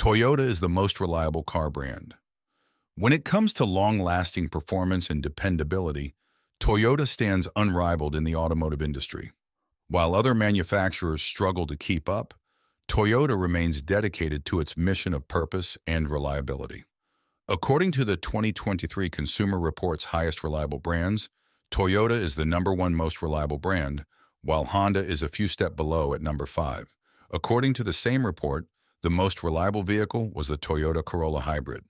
Toyota is the most reliable car brand. When it comes to long-lasting performance and dependability, Toyota stands unrivaled in the automotive industry. While other manufacturers struggle to keep up, Toyota remains dedicated to its mission of purpose and reliability. According to the 2023 Consumer Reports Highest Reliable Brands, Toyota is the number one most reliable brand, while Honda is a few step below at number five. According to the same report, the most reliable vehicle was the Toyota Corolla Hybrid.